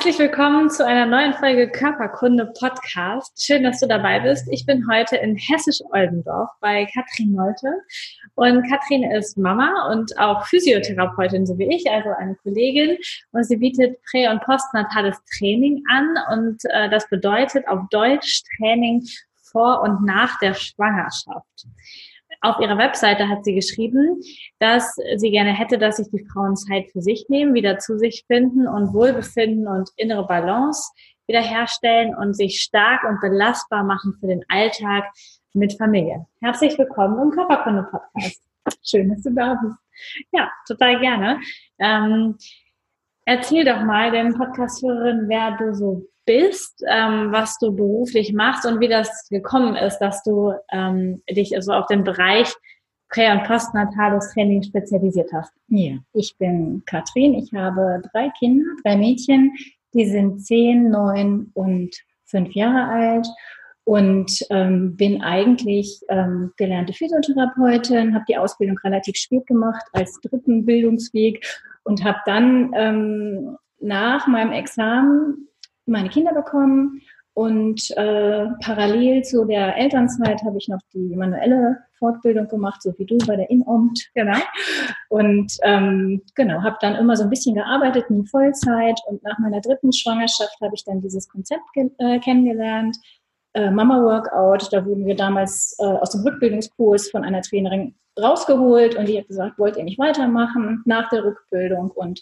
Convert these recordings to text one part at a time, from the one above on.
Herzlich willkommen zu einer neuen Folge Körperkunde Podcast. Schön, dass du dabei bist. Ich bin heute in Hessisch-Oldendorf bei Katrin Nolte. Und Katrin ist Mama und auch Physiotherapeutin, so wie ich, also eine Kollegin. Und sie bietet prä- und postnatales Training an. Und äh, das bedeutet auf Deutsch Training vor und nach der Schwangerschaft auf ihrer Webseite hat sie geschrieben, dass sie gerne hätte, dass sich die Frauen Zeit für sich nehmen, wieder zu sich finden und Wohlbefinden und innere Balance wiederherstellen und sich stark und belastbar machen für den Alltag mit Familie. Herzlich willkommen im Körperkunde Podcast. Schön, dass du da bist. Ja, total gerne. Ähm, erzähl doch mal den Podcast-Hörerinnen, wer du so bist, ähm, was du beruflich machst und wie das gekommen ist, dass du ähm, dich also auf den Bereich Prä- und Postnatales Training spezialisiert hast. Ja, ich bin Katrin. Ich habe drei Kinder, drei Mädchen. Die sind zehn, neun und fünf Jahre alt und ähm, bin eigentlich ähm, gelernte Physiotherapeutin, habe die Ausbildung relativ spät gemacht als dritten Bildungsweg und habe dann ähm, nach meinem Examen meine Kinder bekommen und äh, parallel zu der Elternzeit habe ich noch die manuelle Fortbildung gemacht, so wie du bei der Inamt, genau. Und ähm, genau, habe dann immer so ein bisschen gearbeitet, in Vollzeit. Und nach meiner dritten Schwangerschaft habe ich dann dieses Konzept äh, kennengelernt, äh, Mama Workout. Da wurden wir damals äh, aus dem Rückbildungskurs von einer Trainerin rausgeholt und die hat gesagt, wollt ihr nicht weitermachen nach der Rückbildung? Und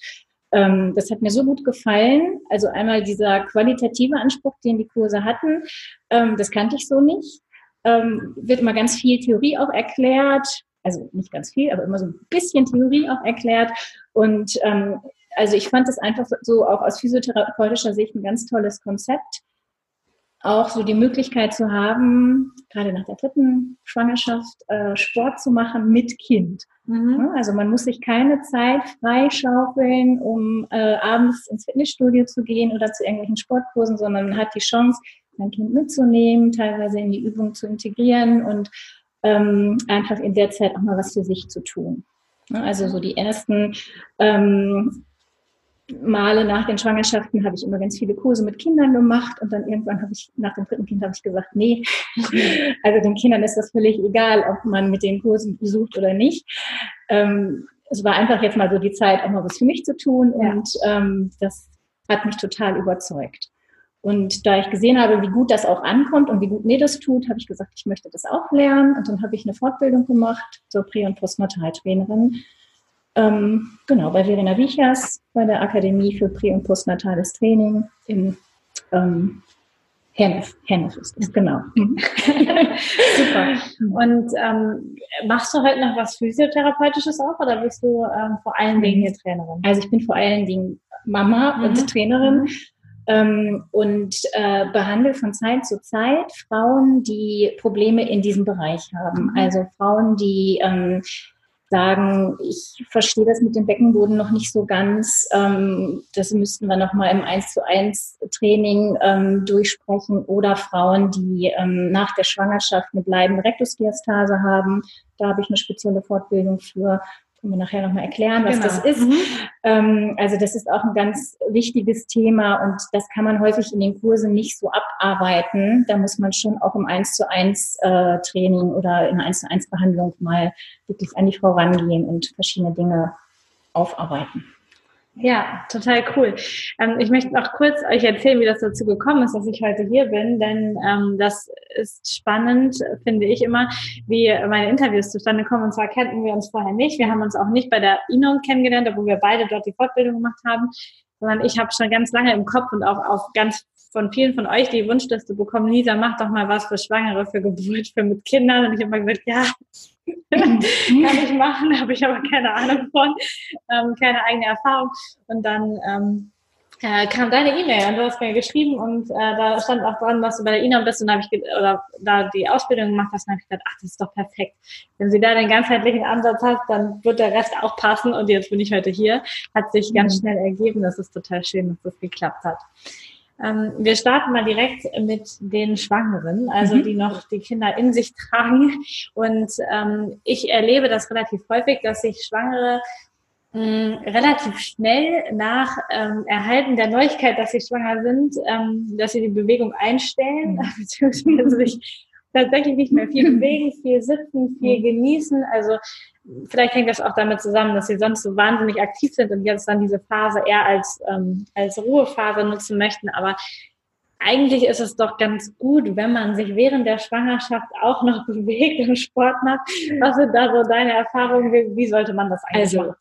ähm, das hat mir so gut gefallen. Also einmal dieser qualitative Anspruch, den die Kurse hatten, ähm, das kannte ich so nicht. Ähm, wird immer ganz viel Theorie auch erklärt, also nicht ganz viel, aber immer so ein bisschen Theorie auch erklärt. Und ähm, also ich fand es einfach so auch aus physiotherapeutischer Sicht ein ganz tolles Konzept. Auch so die Möglichkeit zu haben, gerade nach der dritten Schwangerschaft, äh, Sport zu machen mit Kind. Mhm. Also man muss sich keine Zeit freischaufeln, um äh, abends ins Fitnessstudio zu gehen oder zu irgendwelchen Sportkursen, sondern man hat die Chance, sein Kind mitzunehmen, teilweise in die Übung zu integrieren und ähm, einfach in der Zeit auch mal was für sich zu tun. Also so die ersten ähm, Male nach den Schwangerschaften habe ich immer ganz viele Kurse mit Kindern gemacht und dann irgendwann habe ich nach dem dritten Kind habe ich gesagt, nee, also den Kindern ist das völlig egal, ob man mit den Kursen besucht oder nicht. Ähm, es war einfach jetzt mal so die Zeit, auch mal was für mich zu tun ja. und ähm, das hat mich total überzeugt. Und da ich gesehen habe, wie gut das auch ankommt und wie gut mir das tut, habe ich gesagt, ich möchte das auch lernen. Und dann habe ich eine Fortbildung gemacht zur Prä- und Postnataltrainerin ähm, genau, bei Verena Wichers, bei der Akademie für Prä- und Postnatales Training in ähm, Hennef. Hennef ist das, genau. Mhm. Super. Und ähm, machst du heute noch was Physiotherapeutisches auch oder bist du ähm, vor allen Dingen hier Trainerin? Also ich bin vor allen Dingen Mama mhm. und Trainerin. Mhm. Ähm, und äh, behandle von Zeit zu Zeit Frauen, die Probleme in diesem Bereich haben. Mhm. Also Frauen, die ähm, sagen, ich verstehe das mit dem Beckenboden noch nicht so ganz. Ähm, das müssten wir nochmal im 1 zu 1 Training ähm, durchsprechen. Oder Frauen, die ähm, nach der Schwangerschaft eine bleibende Rektusdiastase haben. Da habe ich eine spezielle Fortbildung für können wir nachher nochmal erklären, was genau. das ist. Mhm. Ähm, also das ist auch ein ganz wichtiges Thema und das kann man häufig in den Kursen nicht so abarbeiten. Da muss man schon auch im 1 zu 1 äh, Training oder in einer 1 zu 1 Behandlung mal wirklich an die Frau rangehen und verschiedene Dinge aufarbeiten. Ja, total cool. Ähm, ich möchte noch kurz euch erzählen, wie das dazu gekommen ist, dass ich heute hier bin, denn ähm, das ist spannend, finde ich immer, wie meine Interviews zustande kommen. Und zwar kannten wir uns vorher nicht. Wir haben uns auch nicht bei der INOM kennengelernt, wo wir beide dort die Fortbildung gemacht haben, sondern ich habe schon ganz lange im Kopf und auch auf ganz von vielen von euch die Wunschliste bekommen, Lisa, mach doch mal was für Schwangere, für Geburt, für mit Kindern. Und ich habe mal gesagt, ja, kann ich machen, habe ich aber keine Ahnung von, ähm, keine eigene Erfahrung. Und dann ähm, äh, kam deine E-Mail und du hast mir geschrieben und äh, da stand auch dran, dass du bei der INA bist und habe ich oder da die Ausbildung gemacht hast und habe ich gedacht, ach, das ist doch perfekt. Wenn sie da den ganzheitlichen Ansatz hat, dann wird der Rest auch passen und jetzt bin ich heute hier. Hat sich ganz mhm. schnell ergeben. Das ist total schön, dass das geklappt hat. Ähm, wir starten mal direkt mit den Schwangeren, also mhm. die noch die Kinder in sich tragen. Und ähm, ich erlebe das relativ häufig, dass sich Schwangere mh, relativ schnell nach ähm, Erhalten der Neuigkeit, dass sie schwanger sind, ähm, dass sie die Bewegung einstellen, mhm. beziehungsweise sich tatsächlich nicht mehr viel bewegen, viel sitzen, viel genießen. Also vielleicht hängt das auch damit zusammen, dass sie sonst so wahnsinnig aktiv sind und jetzt dann diese Phase eher als, ähm, als Ruhephase nutzen möchten. Aber eigentlich ist es doch ganz gut, wenn man sich während der Schwangerschaft auch noch bewegt und Sport macht. Was sind da so deine Erfahrungen? Wie, wie sollte man das eigentlich also, machen?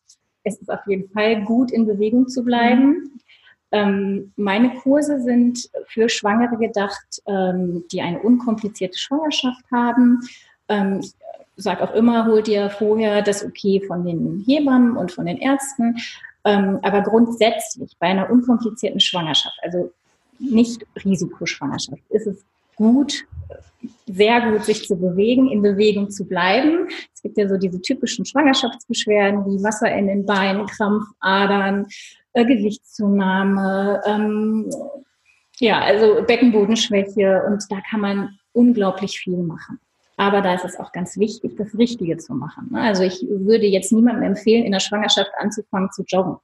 es ist auf jeden Fall gut, in Bewegung zu bleiben. Mhm. Ähm, meine Kurse sind für Schwangere gedacht, ähm, die eine unkomplizierte Schwangerschaft haben. Ähm, ich sage auch immer, hol dir vorher das Okay von den Hebammen und von den Ärzten. Ähm, aber grundsätzlich bei einer unkomplizierten Schwangerschaft, also nicht Risikoschwangerschaft, ist es gut, sehr gut, sich zu bewegen, in Bewegung zu bleiben. Es gibt ja so diese typischen Schwangerschaftsbeschwerden wie Wasser in den Beinen, Krampfadern, äh, Gewichtszunahme, ähm, ja, also Beckenbodenschwäche und da kann man unglaublich viel machen. Aber da ist es auch ganz wichtig, das Richtige zu machen. Ne? Also ich würde jetzt niemandem empfehlen, in der Schwangerschaft anzufangen zu joggen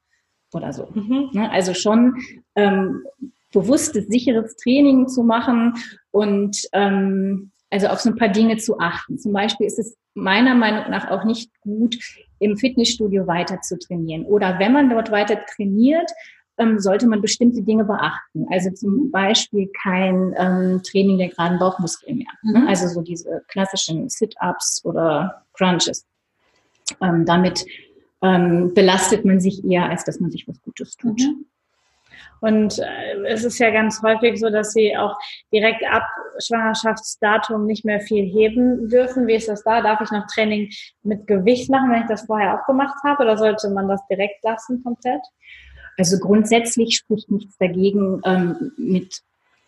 oder so. Mhm. Ne? Also schon ähm, bewusstes, sicheres Training zu machen und ähm, also auf so ein paar Dinge zu achten. Zum Beispiel ist es meiner Meinung nach auch nicht gut, im Fitnessstudio weiter zu trainieren. Oder wenn man dort weiter trainiert, ähm, sollte man bestimmte Dinge beachten. Also zum Beispiel kein ähm, Training der geraden Bauchmuskeln mehr. Ne? Mhm. Also so diese klassischen Sit-ups oder Crunches. Ähm, damit ähm, belastet man sich eher, als dass man sich was Gutes tut. Mhm. Und äh, es ist ja ganz häufig so, dass sie auch direkt ab Schwangerschaftsdatum nicht mehr viel heben dürfen. Wie ist das da? Darf ich noch Training mit Gewicht machen, wenn ich das vorher auch gemacht habe? Oder sollte man das direkt lassen komplett? Also grundsätzlich spricht nichts dagegen, ähm, mit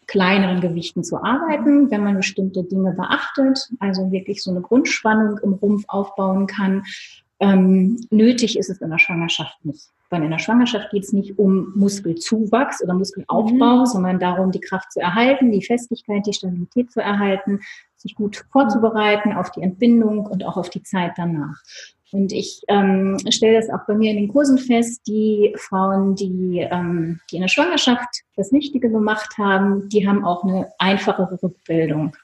kleineren Gewichten zu arbeiten, wenn man bestimmte Dinge beachtet, also wirklich so eine Grundspannung im Rumpf aufbauen kann. Ähm, nötig ist es in der Schwangerschaft nicht. Weil in der Schwangerschaft geht es nicht um Muskelzuwachs oder Muskelaufbau, mhm. sondern darum, die Kraft zu erhalten, die Festigkeit, die Stabilität zu erhalten, sich gut vorzubereiten auf die Entbindung und auch auf die Zeit danach. Und ich ähm, stelle das auch bei mir in den Kursen fest, die Frauen, die, ähm, die in der Schwangerschaft das Wichtige gemacht haben, die haben auch eine einfachere Rückbildung.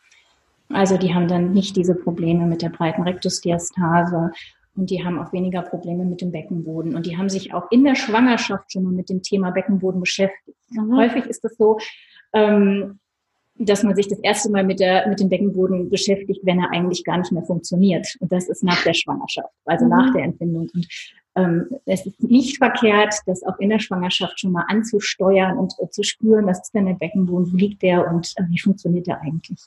Also die haben dann nicht diese Probleme mit der breiten Rektusdiastase und die haben auch weniger Probleme mit dem Beckenboden. Und die haben sich auch in der Schwangerschaft schon mal mit dem Thema Beckenboden beschäftigt. Mhm. Häufig ist es das so, ähm, dass man sich das erste Mal mit, der, mit dem Beckenboden beschäftigt, wenn er eigentlich gar nicht mehr funktioniert. Und das ist nach der Schwangerschaft, also mhm. nach der Entbindung. Und ähm, es ist nicht verkehrt, das auch in der Schwangerschaft schon mal anzusteuern und äh, zu spüren, was ist denn der Beckenboden, wo liegt der und äh, wie funktioniert der eigentlich.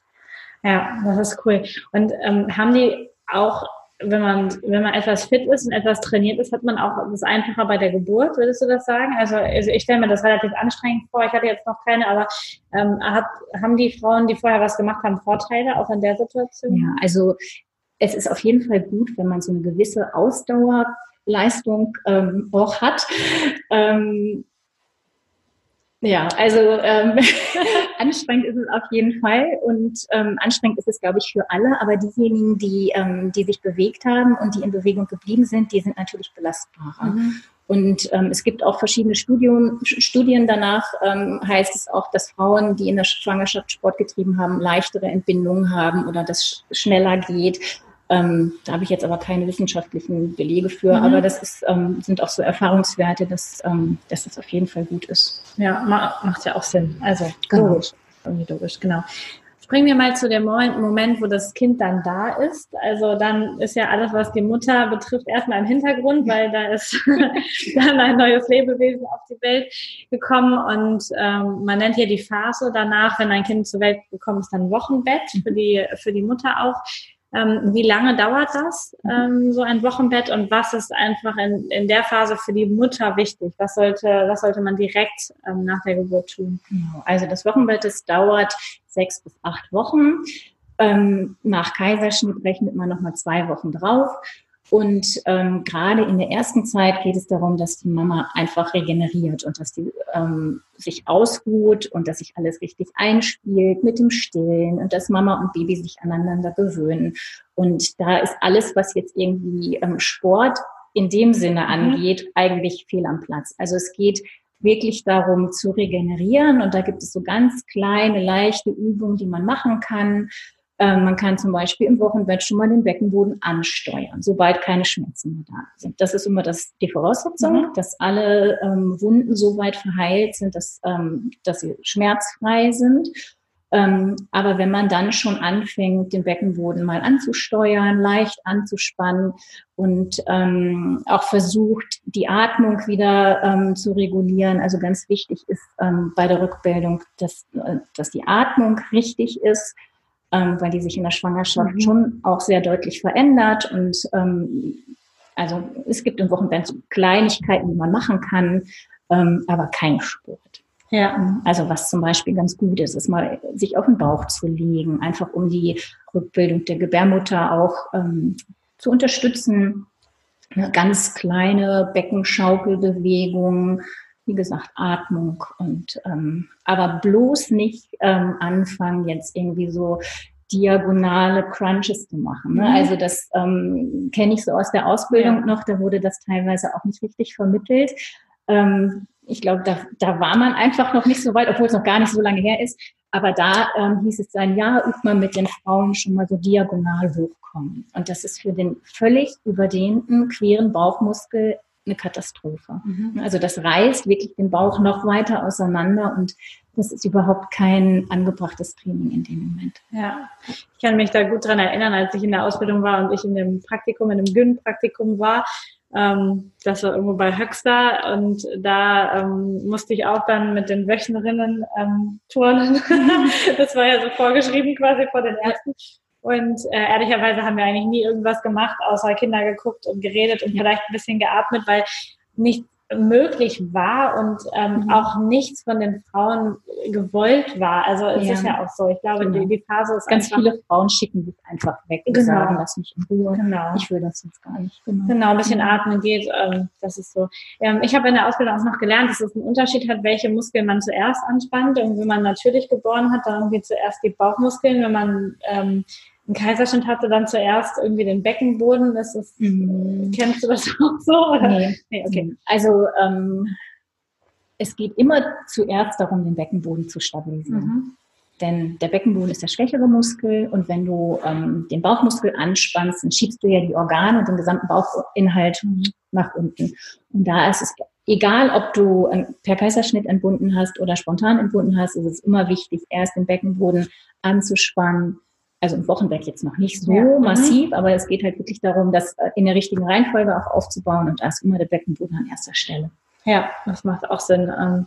Ja, das ist cool. Und ähm, haben die auch wenn man, wenn man etwas fit ist und etwas trainiert ist, hat man auch das einfacher bei der Geburt, würdest du das sagen? Also, also ich stelle mir das relativ anstrengend vor. Ich hatte jetzt noch keine, aber ähm, hat, haben die Frauen, die vorher was gemacht haben, Vorteile auch in der Situation? Ja, also es ist auf jeden Fall gut, wenn man so eine gewisse Ausdauerleistung ähm, auch hat. Ähm, ja, also ähm, anstrengend ist es auf jeden Fall und ähm, anstrengend ist es, glaube ich, für alle. Aber diejenigen, die, ähm, die sich bewegt haben und die in Bewegung geblieben sind, die sind natürlich belastbarer. Mhm. Und ähm, es gibt auch verschiedene Studien, Studien danach, ähm, heißt es auch, dass Frauen, die in der Schwangerschaft Sport getrieben haben, leichtere Entbindungen haben oder das schneller geht. Ähm, da habe ich jetzt aber keine wissenschaftlichen Belege für, mhm. aber das ist, ähm, sind auch so Erfahrungswerte, dass, ähm, dass das auf jeden Fall gut ist. Ja, macht ja auch Sinn. Also genau. logisch. Irgendwie logisch, genau. Springen wir mal zu dem Moment, wo das Kind dann da ist. Also dann ist ja alles, was die Mutter betrifft, erstmal im Hintergrund, weil da ist dann ein neues Lebewesen auf die Welt gekommen und ähm, man nennt ja die Phase danach, wenn ein Kind zur Welt gekommen ist, dann Wochenbett für die für die Mutter auch. Ähm, wie lange dauert das, mhm. ähm, so ein Wochenbett? Und was ist einfach in, in der Phase für die Mutter wichtig? Was sollte, was sollte man direkt ähm, nach der Geburt tun? Genau. Also das Wochenbett, das dauert sechs bis acht Wochen. Ähm, nach Kaiserschnitt rechnet man nochmal zwei Wochen drauf. Und ähm, gerade in der ersten Zeit geht es darum, dass die Mama einfach regeneriert und dass die ähm, sich ausruht und dass sich alles richtig einspielt mit dem Stillen und dass Mama und Baby sich aneinander gewöhnen. Und da ist alles, was jetzt irgendwie ähm, Sport in dem Sinne mhm. angeht, eigentlich fehl am Platz. Also es geht wirklich darum zu regenerieren und da gibt es so ganz kleine, leichte Übungen, die man machen kann man kann zum Beispiel im Wochenbett schon mal den Beckenboden ansteuern, sobald keine Schmerzen mehr da sind. Das ist immer das, die Voraussetzung, mhm. dass alle ähm, Wunden so weit verheilt sind, dass, ähm, dass sie schmerzfrei sind. Ähm, aber wenn man dann schon anfängt, den Beckenboden mal anzusteuern, leicht anzuspannen und ähm, auch versucht, die Atmung wieder ähm, zu regulieren. Also ganz wichtig ist ähm, bei der Rückbildung, dass, äh, dass die Atmung richtig ist ähm, weil die sich in der Schwangerschaft mhm. schon auch sehr deutlich verändert. Und ähm, also es gibt im Wochenbett so Kleinigkeiten, die man machen kann, ähm, aber kein Sport. Ja. Also was zum Beispiel ganz gut ist, ist mal sich auf den Bauch zu legen, einfach um die Rückbildung der Gebärmutter auch ähm, zu unterstützen. Eine ganz kleine Beckenschaukelbewegung, wie gesagt, Atmung und ähm, aber bloß nicht ähm, anfangen, jetzt irgendwie so diagonale Crunches zu machen. Ne? Mhm. Also das ähm, kenne ich so aus der Ausbildung noch, da wurde das teilweise auch nicht richtig vermittelt. Ähm, ich glaube, da, da war man einfach noch nicht so weit, obwohl es noch gar nicht so lange her ist. Aber da ähm, hieß es dann, ja, übt man mit den Frauen schon mal so diagonal hochkommen. Und das ist für den völlig überdehnten, queeren Bauchmuskel eine Katastrophe. Mhm. Also das reißt wirklich den Bauch noch weiter auseinander und das ist überhaupt kein angebrachtes Training in dem Moment. Ja, ich kann mich da gut dran erinnern, als ich in der Ausbildung war und ich in dem Praktikum, in einem Gyn-Praktikum war. Ähm, das war irgendwo bei Höxter und da ähm, musste ich auch dann mit den Wöchnerinnen ähm, turnen. das war ja so vorgeschrieben quasi vor den ersten. Und äh, ehrlicherweise haben wir eigentlich nie irgendwas gemacht, außer Kinder geguckt und geredet und vielleicht ein bisschen geatmet, weil nicht möglich war und ähm, mhm. auch nichts von den Frauen gewollt war. Also es ja. ist ja auch so. Ich glaube, genau. die, die, Phase ist ganz viele Frauen schicken sich einfach weg und genau. sagen, lass mich in Ruhe. Genau. Ich will das jetzt gar nicht. Genau, genau ein bisschen atmen geht. Ähm, das ist so. Ähm, ich habe in der Ausbildung auch noch gelernt, dass es einen Unterschied hat, welche Muskeln man zuerst anspannt. Und wenn man natürlich geboren hat, dann irgendwie zuerst die Bauchmuskeln. Wenn man ähm, ein Kaiserschnitt hatte dann zuerst irgendwie den Beckenboden. Das ist, mhm. kennst du das auch so? Oder? Nee. nee okay. Also ähm, es geht immer zuerst darum, den Beckenboden zu stabilisieren. Mhm. Denn der Beckenboden ist der schwächere Muskel und wenn du ähm, den Bauchmuskel anspannst, dann schiebst du ja die Organe und den gesamten Bauchinhalt mhm. nach unten. Und da ist es egal, ob du per Kaiserschnitt entbunden hast oder spontan entbunden hast, ist es immer wichtig, erst den Beckenboden anzuspannen, also im Wochenbett jetzt noch nicht so ja. Mhm. massiv, aber es geht halt wirklich darum, das äh, in der richtigen Reihenfolge auch aufzubauen und da ist immer der Beckenboden an erster Stelle. Ja, das macht auch Sinn, ähm,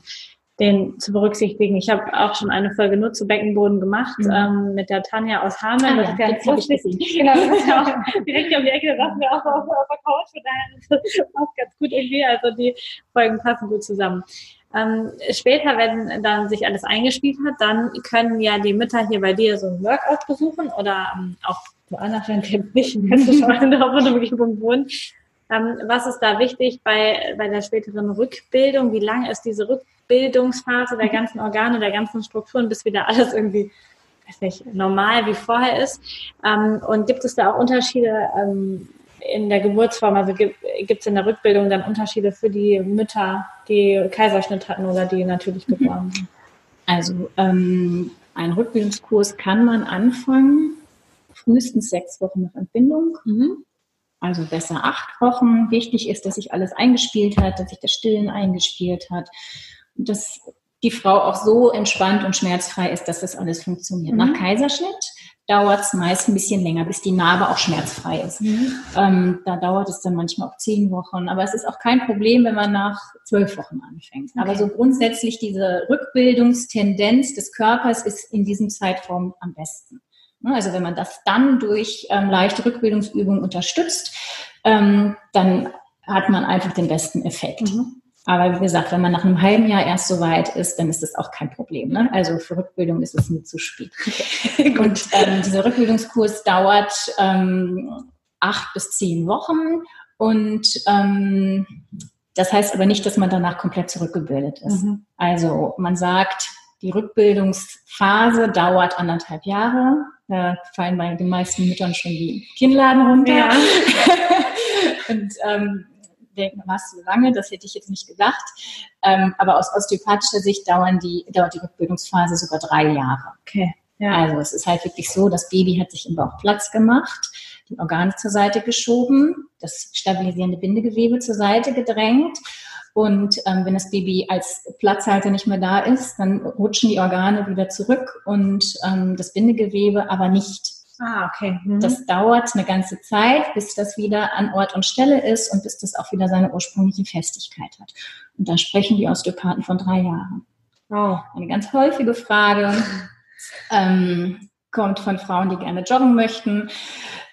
den zu berücksichtigen. Ich habe auch schon eine Folge nur zu Beckenboden gemacht mhm. ähm, mit der Tanja aus Hameln. Ah, ja, das habe ich gesehen. Genau, das ist ja auch direkt um die Ecke, da saßen wir auch auf, auf der Couch, von daher auch ganz gut irgendwie. Also die Folgen passen gut zusammen. Ähm, später, wenn dann sich alles eingespielt hat, dann können ja die Mütter hier bei dir so ein Workout besuchen oder ähm, auch woanders, wenn sie nicht in der Umgebung wohnen. Ähm, was ist da wichtig bei, bei der späteren Rückbildung? Wie lange ist diese Rückbildungsphase der ganzen Organe, der ganzen Strukturen, bis wieder alles irgendwie weiß nicht, normal wie vorher ist? Ähm, und gibt es da auch Unterschiede, ähm, in der Geburtsform, also gibt es in der Rückbildung dann Unterschiede für die Mütter, die Kaiserschnitt hatten oder die natürlich mhm. geboren sind? Also ähm, ein Rückbildungskurs kann man anfangen, frühestens sechs Wochen nach Entbindung. Mhm. Also besser acht Wochen. Wichtig ist, dass sich alles eingespielt hat, dass sich das Stillen eingespielt hat. Und dass die Frau auch so entspannt und schmerzfrei ist, dass das alles funktioniert. Mhm. Nach Kaiserschnitt dauert es meist ein bisschen länger, bis die Narbe auch schmerzfrei ist. Mhm. Ähm, da dauert es dann manchmal auch zehn Wochen. Aber es ist auch kein Problem, wenn man nach zwölf Wochen anfängt. Okay. Aber so grundsätzlich diese Rückbildungstendenz des Körpers ist in diesem Zeitraum am besten. Ne, also wenn man das dann durch ähm, leichte Rückbildungsübungen unterstützt, ähm, dann hat man einfach den besten Effekt. Mhm. Aber wie gesagt, wenn man nach einem halben Jahr erst so weit ist, dann ist das auch kein Problem. Ne? Also für Rückbildung ist es nie zu spät. Und ähm, dieser Rückbildungskurs dauert ähm, acht bis zehn Wochen. Und ähm, das heißt aber nicht, dass man danach komplett zurückgebildet ist. Mhm. Also man sagt, die Rückbildungsphase dauert anderthalb Jahre. Da fallen bei den meisten Müttern schon die Kinnladen runter. Ja. Und ähm, denken, was so lange, das hätte ich jetzt nicht gedacht. Ähm, aber aus osteopathischer Sicht dauern die, dauert die Rückbildungsphase sogar drei Jahre. Okay. Ja. Also es ist halt wirklich so, das Baby hat sich im Bauch Platz gemacht, die Organe zur Seite geschoben, das stabilisierende Bindegewebe zur Seite gedrängt. Und ähm, wenn das Baby als Platzhalter nicht mehr da ist, dann rutschen die Organe wieder zurück und ähm, das Bindegewebe aber nicht. Ah, okay. Mhm. Das dauert eine ganze Zeit, bis das wieder an Ort und Stelle ist und bis das auch wieder seine ursprüngliche Festigkeit hat. Und da sprechen die Osteopathen von drei Jahren. Wow. Eine ganz häufige Frage ähm, kommt von Frauen, die gerne joggen möchten.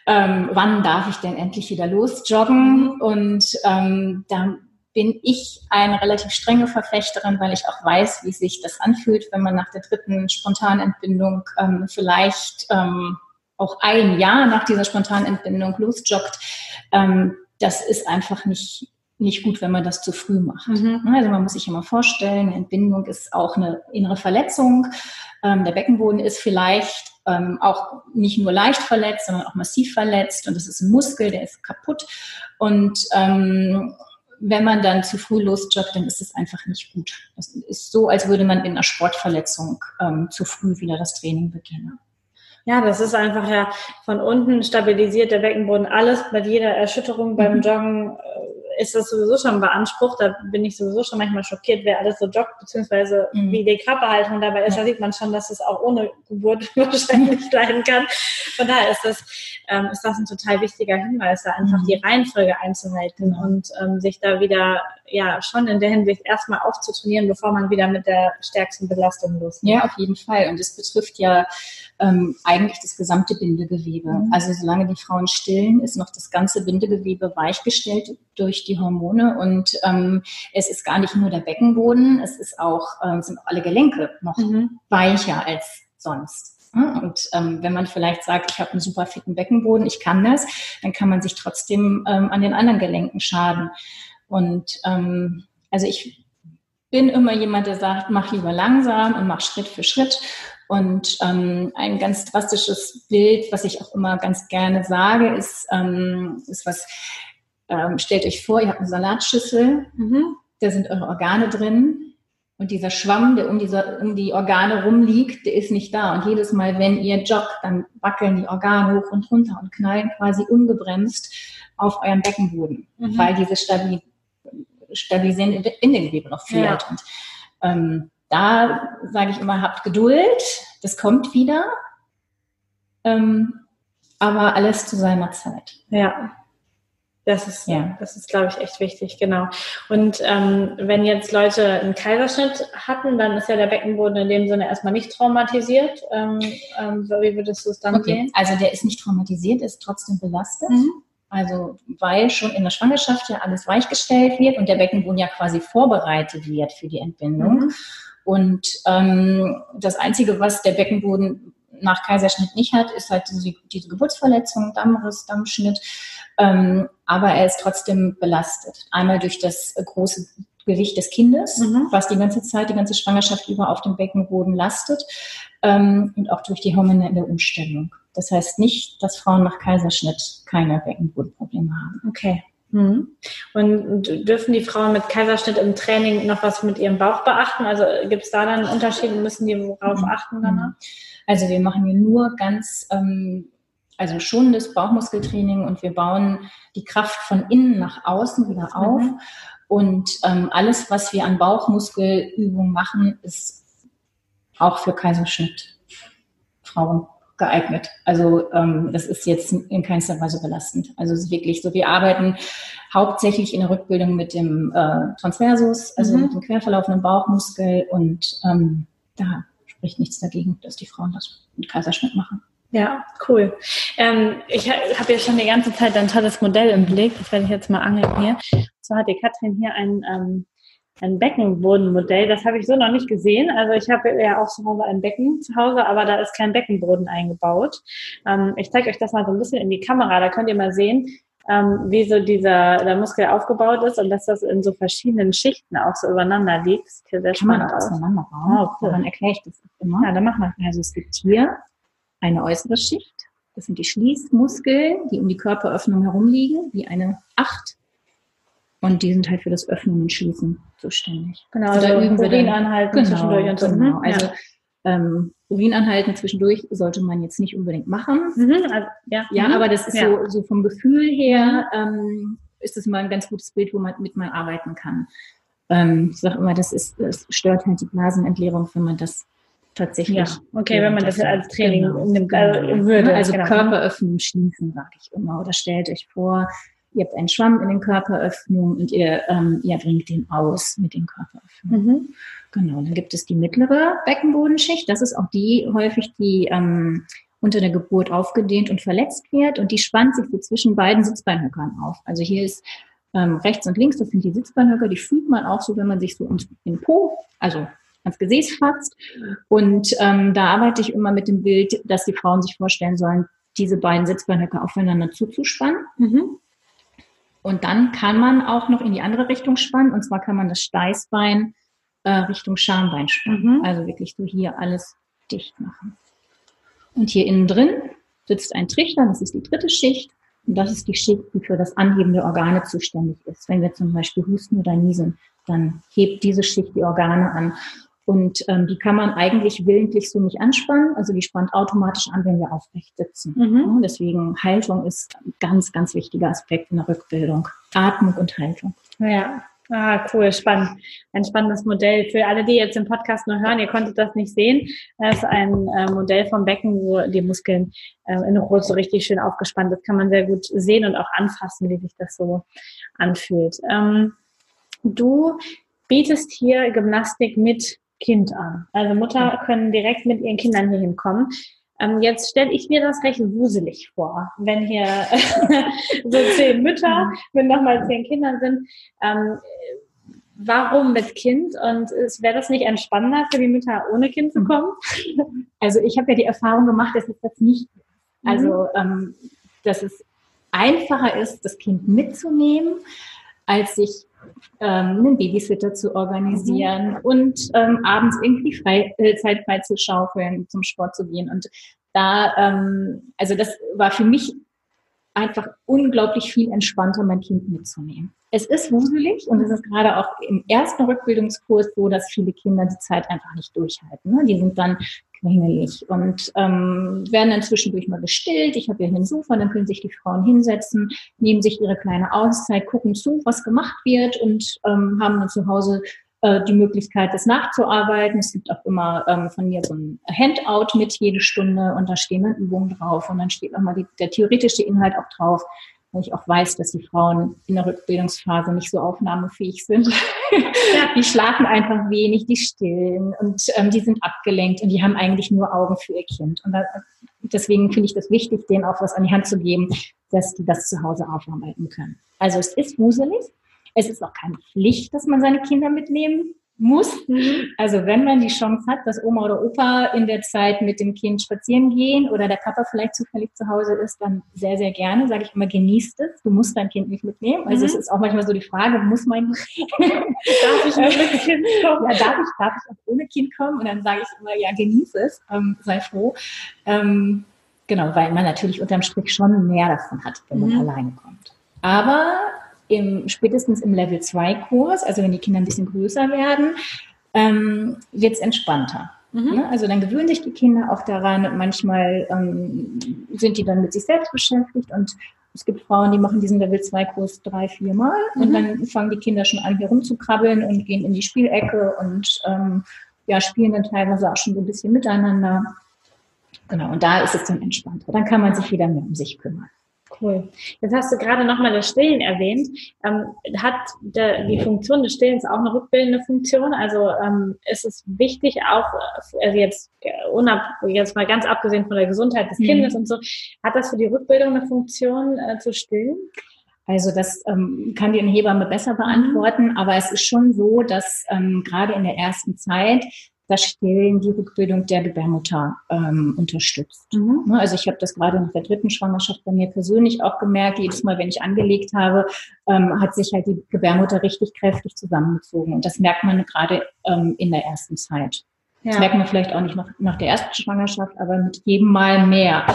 Ähm, wann darf ich denn endlich wieder losjoggen? Mhm. Und ähm, da bin ich eine relativ strenge Verfechterin, weil ich auch weiß, wie sich das anfühlt, wenn man nach der dritten Spontanentbindung ähm, vielleicht ähm, auch ein Jahr nach dieser spontanen Entbindung losjoggt, ähm, das ist einfach nicht, nicht gut, wenn man das zu früh macht. Mhm. Also man muss sich immer vorstellen, eine Entbindung ist auch eine innere Verletzung. Ähm, der Beckenboden ist vielleicht ähm, auch nicht nur leicht verletzt, sondern auch massiv verletzt und es ist ein Muskel, der ist kaputt. Und ähm, wenn man dann zu früh losjoggt, dann ist es einfach nicht gut. Das ist so, als würde man in einer Sportverletzung ähm, zu früh wieder das Training beginnen. Ja, das ist einfach ja von unten stabilisiert der Beckenboden alles. Bei jeder Erschütterung beim mhm. Joggen äh, ist das sowieso schon beansprucht. Da bin ich sowieso schon manchmal schockiert, wer alles so joggt, beziehungsweise mhm. wie die Körperhaltung dabei ist. Da sieht man schon, dass es auch ohne Geburt wahrscheinlich leiden kann. Von daher ist das, ähm, ist das ein total wichtiger Hinweis, da einfach mhm. die Reihenfolge einzuhalten mhm. und ähm, sich da wieder ja schon in der Hinsicht erstmal aufzutrainieren, bevor man wieder mit der stärksten Belastung losgeht. Ja, auf jeden Fall. Und es betrifft ja ähm, eigentlich das gesamte Bindegewebe. Mhm. Also solange die Frauen stillen, ist noch das ganze Bindegewebe weichgestellt durch die Hormone und ähm, es ist gar nicht nur der Beckenboden, es ist auch ähm, sind auch alle Gelenke noch mhm. weicher als sonst. Und ähm, wenn man vielleicht sagt, ich habe einen super fitten Beckenboden, ich kann das, dann kann man sich trotzdem ähm, an den anderen Gelenken schaden. Und ähm, also ich bin immer jemand, der sagt, mach lieber langsam und mach Schritt für Schritt. Und ähm, ein ganz drastisches Bild, was ich auch immer ganz gerne sage, ist, ähm, ist was, ähm, stellt euch vor, ihr habt eine Salatschüssel, mhm. da sind eure Organe drin und dieser Schwamm, der um, diese, um die Organe rumliegt, der ist nicht da. Und jedes Mal, wenn ihr joggt, dann wackeln die Organe hoch und runter und knallen quasi ungebremst auf euren Beckenboden, mhm. weil diese Stabil stabilisierende Bindegewebe noch fehlt. Ja. Und ähm, da sage ich immer, habt Geduld, das kommt wieder, ähm, aber alles zu seiner Zeit. Ja. Das ist, ja. das ist, glaube ich, echt wichtig, genau. Und ähm, wenn jetzt Leute einen Kaiserschnitt hatten, dann ist ja der Beckenboden in dem Sinne erstmal nicht traumatisiert. Ähm, ähm, wie würdest du es dann okay. sehen? Also der ist nicht traumatisiert, ist trotzdem belastet. Mhm. Also weil schon in der Schwangerschaft ja alles weichgestellt wird und der Beckenboden ja quasi vorbereitet wird für die Entbindung. Mhm. Und ähm, das Einzige, was der Beckenboden nach Kaiserschnitt nicht hat, ist halt diese, diese Geburtsverletzung, Dammriss, Dammschnitt. Ähm, aber er ist trotzdem belastet. Einmal durch das große Gewicht des Kindes, mhm. was die ganze Zeit, die ganze Schwangerschaft über auf dem Beckenboden lastet ähm, und auch durch die hormonelle Umstellung. Das heißt nicht, dass Frauen nach Kaiserschnitt keine Beckenbodenprobleme haben. Okay. Mhm. Und dürfen die Frauen mit Kaiserschnitt im Training noch was mit ihrem Bauch beachten? Also gibt es da dann Unterschiede? Müssen die worauf mhm. achten danach? Also wir machen hier nur ganz, ähm, also schonendes Bauchmuskeltraining und wir bauen die Kraft von innen nach außen wieder auf. Mhm. Und ähm, alles, was wir an Bauchmuskelübungen machen, ist auch für Kaiserschnitt Frauen geeignet. Also ähm, das ist jetzt in keinster Weise belastend. Also es ist wirklich so, wir arbeiten hauptsächlich in der Rückbildung mit dem äh, Transversus, also mhm. mit dem querverlaufenden Bauchmuskel und ähm, da spricht nichts dagegen, dass die Frauen das mit Kaiserschnitt machen. Ja, cool. Ähm, ich habe ja schon die ganze Zeit ein tolles Modell im Blick. Das werde ich jetzt mal angeln hier. Und zwar hat die Katrin hier ein, ähm, ein Beckenbodenmodell. Das habe ich so noch nicht gesehen. Also ich habe ja auch zu Hause ein Becken zu Hause, aber da ist kein Beckenboden eingebaut. Ähm, ich zeige euch das mal so ein bisschen in die Kamera. Da könnt ihr mal sehen, ähm, wie so dieser der Muskel aufgebaut ist und dass das in so verschiedenen Schichten auch so übereinander liegt. Das sehr Kann man das auseinanderbauen? Oh, cool. Dann erkläre ich das immer. Ja, dann machen wir. Also es gibt hier eine äußere Schicht. Das sind die Schließmuskeln, die um die Körperöffnung herum liegen, wie eine Acht. Und die sind halt für das Öffnen und Schließen zuständig. Genau, also da üben wir Urin anhalten genau, zwischendurch und so. Genau. Mhm. Also ja. ähm, Urin anhalten zwischendurch sollte man jetzt nicht unbedingt machen. Mhm, also, ja. ja, mhm. aber das ist ja. so, so vom Gefühl her, ähm, ist das mal ein ganz gutes Bild, wo man mit man arbeiten kann. Ähm, ich sage immer, das ist, das stört halt die Blasenentleerung, wenn man das tatsächlich. Ja, okay, wenn man das als Training genau, nimmt, also, genau. würde. Also genau. Körper öffnen, schließen, sage ich immer. Oder stellt euch vor, ihr habt einen Schwamm in den Körperöffnungen und ihr, ähm, ihr bringt den aus mit den Körperöffnungen. Mhm. Genau, dann gibt es die mittlere Beckenbodenschicht. Das ist auch die häufig, die ähm, unter der Geburt aufgedehnt und verletzt wird und die spannt sich so zwischen beiden Sitzbeinhöckern auf. Also hier ist ähm, rechts und links, das sind die Sitzbeinhöcker, die fühlt man auch so, wenn man sich so in den Po, also ans Gesäß fasst. Und ähm, da arbeite ich immer mit dem Bild, dass die Frauen sich vorstellen sollen, diese beiden Sitzbeinhöcker aufeinander zuzuspannen. Mhm. Und dann kann man auch noch in die andere Richtung spannen. Und zwar kann man das Steißbein äh, Richtung Schambein spannen. Mhm. Also wirklich so hier alles dicht machen. Und hier innen drin sitzt ein Trichter, das ist die dritte Schicht. Und das ist die Schicht, die für das Anheben der Organe zuständig ist. Wenn wir zum Beispiel husten oder niesen, dann hebt diese Schicht die Organe an. Und ähm, die kann man eigentlich willentlich so nicht anspannen. Also die spannt automatisch an, wenn wir aufrecht sitzen. Mhm. Deswegen Haltung ist ein ganz, ganz wichtiger Aspekt in der Rückbildung. Atmung und Haltung. Ja. Ah, cool, spannend. Ein spannendes Modell. Für alle, die jetzt im Podcast nur hören, ihr konntet das nicht sehen. Das ist ein äh, Modell vom Becken, wo die Muskeln äh, in Rot so richtig schön aufgespannt sind. Das kann man sehr gut sehen und auch anfassen, wie sich das so anfühlt. Ähm, du bietest hier Gymnastik mit Kind an. Also Mutter können direkt mit ihren Kindern hier hinkommen. Ähm, jetzt stelle ich mir das recht wuselig vor, wenn hier so zehn Mütter mit nochmal zehn Kindern sind. Ähm, warum mit Kind? Und wäre das nicht entspannender für die Mütter ohne Kind zu kommen? Also ich habe ja die Erfahrung gemacht, dass es das nicht. Also mhm. ähm, dass es einfacher ist, das Kind mitzunehmen, als sich ähm, einen Babysitter zu organisieren mhm. und ähm, abends irgendwie frei, äh, Zeit frei zu schaufeln, zum Sport zu gehen. Und da, ähm, also das war für mich einfach unglaublich viel entspannter, mein Kind mitzunehmen. Es ist wuselig und es ist gerade auch im ersten Rückbildungskurs so, dass viele Kinder die Zeit einfach nicht durchhalten. Ne? Die sind dann quengelig und ähm, werden dann zwischendurch mal gestillt. Ich habe ja hier ein Sofa, dann können sich die Frauen hinsetzen, nehmen sich ihre kleine Auszeit, gucken zu, was gemacht wird und ähm, haben dann zu Hause äh, die Möglichkeit, das nachzuarbeiten. Es gibt auch immer ähm, von mir so ein Handout mit jede Stunde und da stehen dann Übungen drauf und dann steht nochmal die, der theoretische Inhalt auch drauf, weil ich auch weiß, dass die Frauen in der Rückbildungsphase nicht so aufnahmefähig sind. Die schlafen einfach wenig, die stillen und ähm, die sind abgelenkt und die haben eigentlich nur Augen für ihr Kind. Und da, deswegen finde ich das wichtig, denen auch was an die Hand zu geben, dass die das zu Hause aufarbeiten können. Also es ist wuselig, es ist auch keine Pflicht, dass man seine Kinder mitnehmen muss. Mhm. Also wenn man die Chance hat, dass Oma oder Opa in der Zeit mit dem Kind spazieren gehen oder der Papa vielleicht zufällig zu Hause ist, dann sehr, sehr gerne, sage ich immer, genießt es. Du musst dein Kind nicht mitnehmen. Also mhm. es ist auch manchmal so die Frage, muss mein darf ich ohne Kind kommen? Ja, darf ich, darf ich auch ohne Kind kommen? Und dann sage ich immer, ja, genieße es, ähm, sei froh. Ähm, genau, weil man natürlich unterm Strich schon mehr davon hat, wenn man mhm. alleine kommt. Aber im, spätestens im Level 2 Kurs, also wenn die Kinder ein bisschen größer werden, ähm, wird es entspannter. Mhm. Ne? Also dann gewöhnen sich die Kinder auch daran. Manchmal ähm, sind die dann mit sich selbst beschäftigt und es gibt Frauen, die machen diesen Level 2 Kurs drei, vier Mal mhm. und dann fangen die Kinder schon an, hier rumzukrabbeln und gehen in die Spielecke und ähm, ja, spielen dann teilweise auch schon so ein bisschen miteinander. Genau, und da ist es dann entspannter. Dann kann man sich wieder mehr um sich kümmern. Cool. Jetzt hast du gerade nochmal das Stillen erwähnt. Ähm, hat der, die Funktion des Stillens auch eine rückbildende Funktion? Also ähm, ist es wichtig auch, also jetzt, unab, jetzt mal ganz abgesehen von der Gesundheit des mhm. Kindes und so, hat das für die Rückbildung eine Funktion äh, zu stillen? Also das ähm, kann die Hebamme besser beantworten, mhm. aber es ist schon so, dass ähm, gerade in der ersten Zeit das Stillen die Rückbildung der Gebärmutter ähm, unterstützt. Mhm. Ne, also ich habe das gerade nach der dritten Schwangerschaft bei mir persönlich auch gemerkt. Jedes Mal, wenn ich angelegt habe, ähm, hat sich halt die Gebärmutter richtig kräftig zusammengezogen. Und das merkt man gerade ähm, in der ersten Zeit. Ja. Das merkt man vielleicht auch nicht nach, nach der ersten Schwangerschaft, aber mit jedem Mal mehr.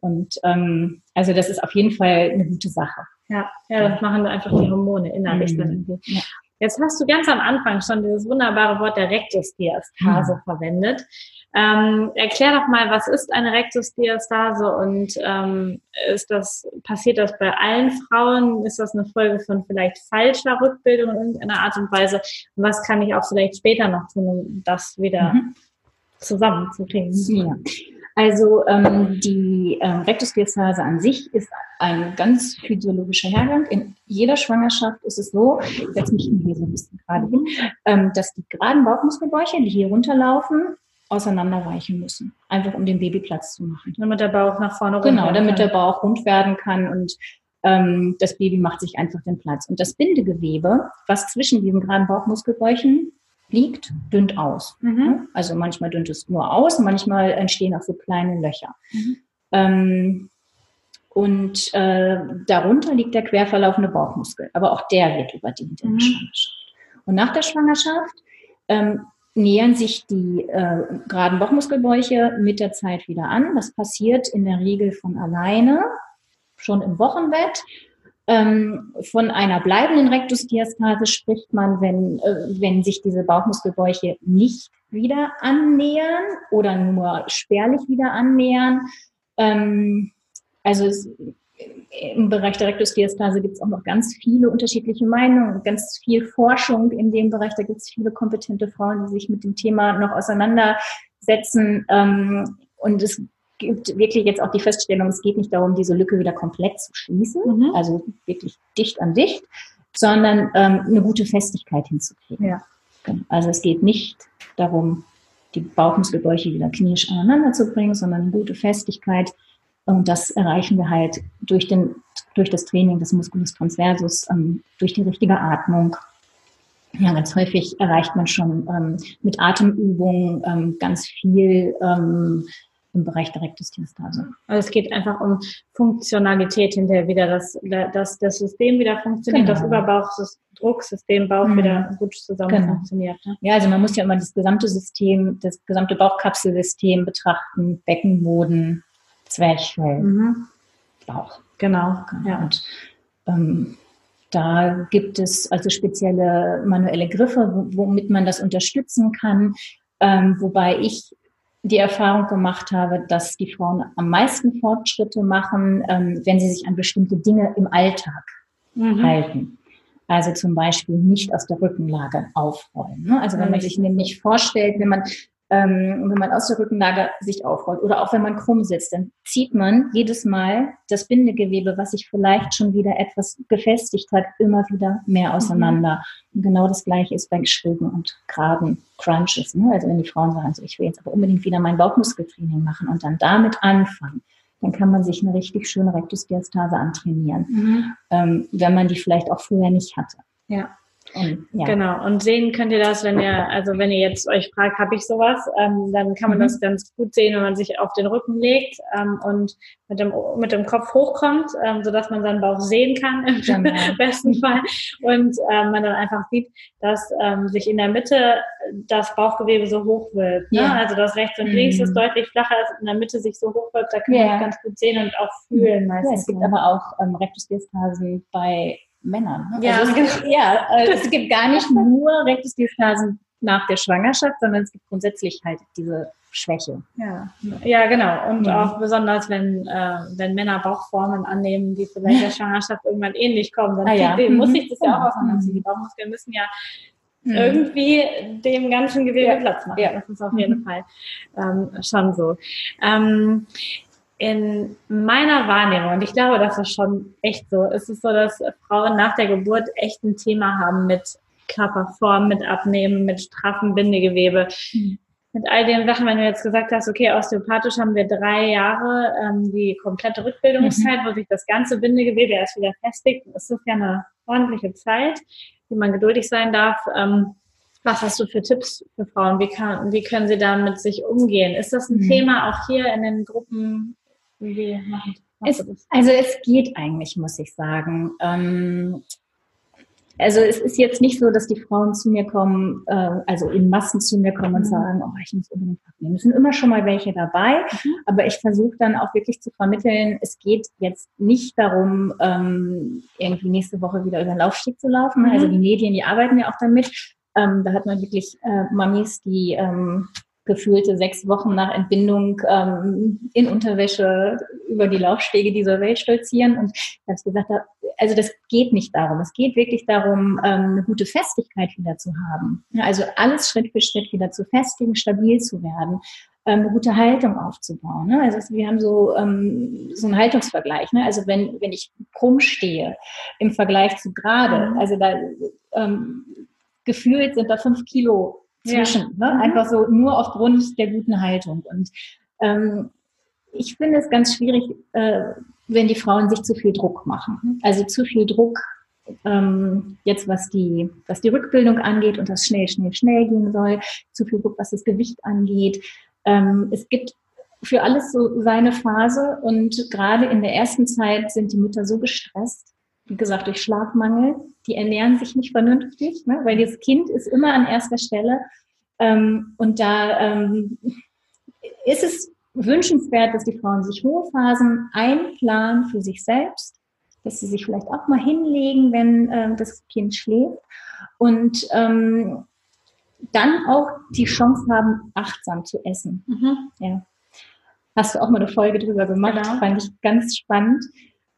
Und ähm, also das ist auf jeden Fall eine gute Sache. Ja, ja, das machen einfach die Hormone innerlich mhm. Ja. Jetzt hast du ganz am Anfang schon dieses wunderbare Wort der Rektusdiastase hm. verwendet. Ähm, erklär doch mal, was ist eine Rektusdiastase und ähm, ist das, passiert das bei allen Frauen? Ist das eine Folge von vielleicht falscher Rückbildung in irgendeiner Art und Weise? Und was kann ich auch vielleicht später noch tun, um das wieder mhm. zusammenzukriegen? Ja. Also ähm, die ähm, Rektusdiastase an sich ist ein ganz physiologischer Hergang. In jeder Schwangerschaft ist es so, jetzt mich hier so ein bisschen gerade hin, ähm, dass die geraden Bauchmuskelbäuche, die hier runterlaufen, auseinanderweichen müssen. Einfach um dem Baby Platz zu machen. Damit der Bauch nach vorne rund Genau, damit der Bauch rund werden kann und ähm, das Baby macht sich einfach den Platz. Und das Bindegewebe, was zwischen diesen geraden Bauchmuskelbäuchen liegt, dünnt aus. Mhm. Also manchmal dünnt es nur aus, manchmal entstehen auch so kleine Löcher. Mhm. Ähm, und äh, darunter liegt der quer verlaufende Bauchmuskel. Aber auch der wird überdehnt in der mhm. Schwangerschaft. Und nach der Schwangerschaft ähm, nähern sich die äh, geraden Bauchmuskelbäuche mit der Zeit wieder an. Das passiert in der Regel von alleine, schon im Wochenbett. Ähm, von einer bleibenden Rektusdiastase spricht man, wenn, äh, wenn sich diese Bauchmuskelbäuche nicht wieder annähern oder nur spärlich wieder annähern. Ähm, also es, im Bereich der Rektusdiastase gibt es auch noch ganz viele unterschiedliche Meinungen, ganz viel Forschung in dem Bereich. Da gibt es viele kompetente Frauen, die sich mit dem Thema noch auseinandersetzen. Ähm, und es gibt wirklich jetzt auch die Feststellung, es geht nicht darum, diese Lücke wieder komplett zu schließen, mhm. also wirklich dicht an dicht, sondern ähm, eine gute Festigkeit hinzukriegen. Ja. Genau. Also es geht nicht darum, die Bauchmuskelbäuche wieder knirsch aneinander zu bringen, sondern eine gute Festigkeit. Und das erreichen wir halt durch, den, durch das Training des Musculus transversus, ähm, durch die richtige Atmung. Ja, ganz häufig erreicht man schon ähm, mit Atemübungen ähm, ganz viel ähm, im Bereich der Rektusdiastase. Also es geht einfach um Funktionalität hinterher wieder, dass, dass das System wieder funktioniert, genau. das Überbauchdrucksystem, Bauch mhm. wieder gut zusammen genau. funktioniert. Ne? Ja, also man muss ja immer das gesamte System, das gesamte Bauchkapselsystem betrachten, Beckenboden, Zwerchfell, mhm. Bauch. Genau. genau. Ja. Und ähm, da gibt es also spezielle manuelle Griffe, womit man das unterstützen kann. Ähm, wobei ich die Erfahrung gemacht habe, dass die Frauen am meisten Fortschritte machen, ähm, wenn sie sich an bestimmte Dinge im Alltag mhm. halten. Also zum Beispiel nicht aus der Rückenlage aufrollen. Ne? Also wenn man sich nämlich vorstellt, wenn man ähm, wenn man aus der Rückenlage sich aufrollt oder auch wenn man krumm sitzt, dann zieht man jedes Mal das Bindegewebe, was sich vielleicht schon wieder etwas gefestigt hat, immer wieder mehr auseinander. Mhm. Und genau das Gleiche ist bei schrägen und geraden Crunches. Ne? Also wenn die Frauen sagen, so, ich will jetzt aber unbedingt wieder mein Bauchmuskeltraining machen und dann damit anfangen, dann kann man sich eine richtig schöne Rektusdiastase antrainieren, mhm. ähm, wenn man die vielleicht auch früher nicht hatte. Ja. Und, ja. Genau. Und sehen könnt ihr das, wenn ihr, also wenn ihr jetzt euch fragt, habe ich sowas, ähm, dann kann man mhm. das ganz gut sehen, wenn man sich auf den Rücken legt ähm, und mit dem, mit dem Kopf hochkommt, ähm, sodass man seinen Bauch sehen kann im genau. besten Fall. Und ähm, man dann einfach sieht, dass ähm, sich in der Mitte das Bauchgewebe so hochwölbt. Ne? Ja. Also das rechts und links mhm. ist deutlich flacher, als in der Mitte sich so hochwölbt. Da kann ja. man ganz gut sehen und auch fühlen meistens. Ja, es gibt aber auch ähm, Rektusdiastasen bei Männern. Ne? Ja, also es, gibt, ja äh, es gibt gar nicht nur Rektusdiastasen nach der Schwangerschaft, sondern es gibt grundsätzlich halt diese Schwäche. Ja, ja genau. Und ja. auch besonders, wenn, äh, wenn Männer Bauchformen annehmen, die vielleicht der Schwangerschaft irgendwann ähnlich kommen, dann ah, ja. die, muss sich das ja auch auseinanderziehen. Die Bauchmuskeln müssen ja mhm. irgendwie dem ganzen Gewebe ja. Platz machen. Ja. Das ist auf jeden mhm. Fall ähm, schon so. Ähm, in meiner Wahrnehmung, und ich glaube, das ist schon echt so, ist es so, dass Frauen nach der Geburt echt ein Thema haben mit Körperform, mit Abnehmen, mit straffen Bindegewebe. Mhm. Mit all den Sachen, wenn du jetzt gesagt hast, okay, osteopathisch haben wir drei Jahre ähm, die komplette Rückbildungszeit, mhm. wo sich das ganze Bindegewebe erst wieder festigt, ist das ja eine ordentliche Zeit, wie man geduldig sein darf. Ähm, was hast du für Tipps für Frauen? Wie, kann, wie können sie damit sich umgehen? Ist das ein mhm. Thema auch hier in den Gruppen? Wie machen, es, also es geht eigentlich, muss ich sagen. Ähm, also es ist jetzt nicht so, dass die Frauen zu mir kommen, äh, also in Massen zu mir kommen und mhm. sagen, oh, ich muss unbedingt abnehmen. Es sind immer schon mal welche dabei, mhm. aber ich versuche dann auch wirklich zu vermitteln, es geht jetzt nicht darum, ähm, irgendwie nächste Woche wieder über den Laufstieg zu laufen. Mhm. Also die Medien, die arbeiten ja auch damit. Ähm, da hat man wirklich äh, Mamis, die ähm, gefühlte sechs Wochen nach Entbindung ähm, in Unterwäsche über die Laufstege dieser Welt stolzieren. Und ich gesagt, also das geht nicht darum. Es geht wirklich darum, ähm, eine gute Festigkeit wieder zu haben. Also alles Schritt für Schritt wieder zu festigen, stabil zu werden ähm, eine gute Haltung aufzubauen. Ne? Also wir haben so, ähm, so einen Haltungsvergleich. Ne? Also wenn, wenn ich krumm stehe im Vergleich zu gerade, mhm. also da ähm, gefühlt sind da fünf Kilo zwischen. Ja. Ne? Mhm. Einfach so nur aufgrund der guten Haltung. Und ähm, ich finde es ganz schwierig, äh, wenn die Frauen sich zu viel Druck machen. Also zu viel Druck ähm, jetzt was die, was die Rückbildung angeht und das schnell, schnell, schnell gehen soll, zu viel Druck, was das Gewicht angeht. Ähm, es gibt für alles so seine Phase und gerade in der ersten Zeit sind die Mütter so gestresst, wie gesagt, durch Schlafmangel. Die ernähren sich nicht vernünftig, ne? weil das Kind ist immer an erster Stelle. Ähm, und da ähm, ist es wünschenswert, dass die Frauen sich Ruhephasen einplanen für sich selbst, dass sie sich vielleicht auch mal hinlegen, wenn äh, das Kind schläft und ähm, dann auch die Chance haben, achtsam zu essen. Mhm. Ja. Hast du auch mal eine Folge drüber gemacht, genau. fand ich ganz spannend.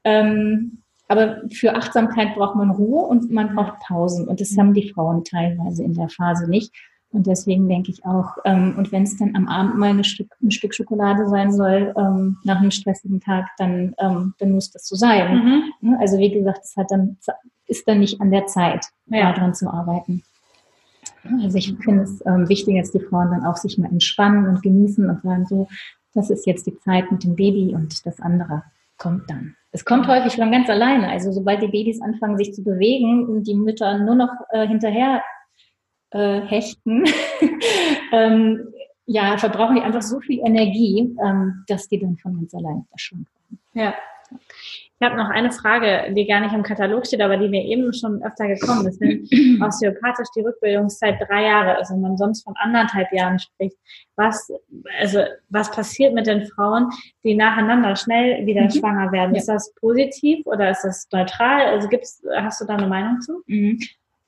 Ähm, aber für Achtsamkeit braucht man Ruhe und man braucht Pausen. Und das haben die Frauen teilweise in der Phase nicht. Und deswegen denke ich auch, ähm, und wenn es dann am Abend mal ein Stück, ein Stück Schokolade sein soll, ähm, nach einem stressigen Tag, dann, ähm, dann muss das so sein. Mhm. Ne? Also wie gesagt, es hat dann, ist dann nicht an der Zeit, ja. daran zu arbeiten. Also ich finde es ähm, wichtig, dass die Frauen dann auch sich mal entspannen und genießen und sagen so, das ist jetzt die Zeit mit dem Baby und das andere kommt dann. Es kommt häufig von ganz alleine. Also sobald die Babys anfangen, sich zu bewegen und die Mütter nur noch äh, hinterher äh, hechten, ähm, ja, verbrauchen die einfach so viel Energie, ähm, dass die dann von ganz alleine verschwunden werden. Ja. Ich habe noch eine Frage, die gar nicht im Katalog steht, aber die mir eben schon öfter gekommen ist. Wenn osteopathisch die Rückbildungszeit drei Jahre ist und man sonst von anderthalb Jahren spricht, was, also, was passiert mit den Frauen, die nacheinander schnell wieder mhm. schwanger werden? Ja. Ist das positiv oder ist das neutral? Also gibt's, hast du da eine Meinung zu? Mhm.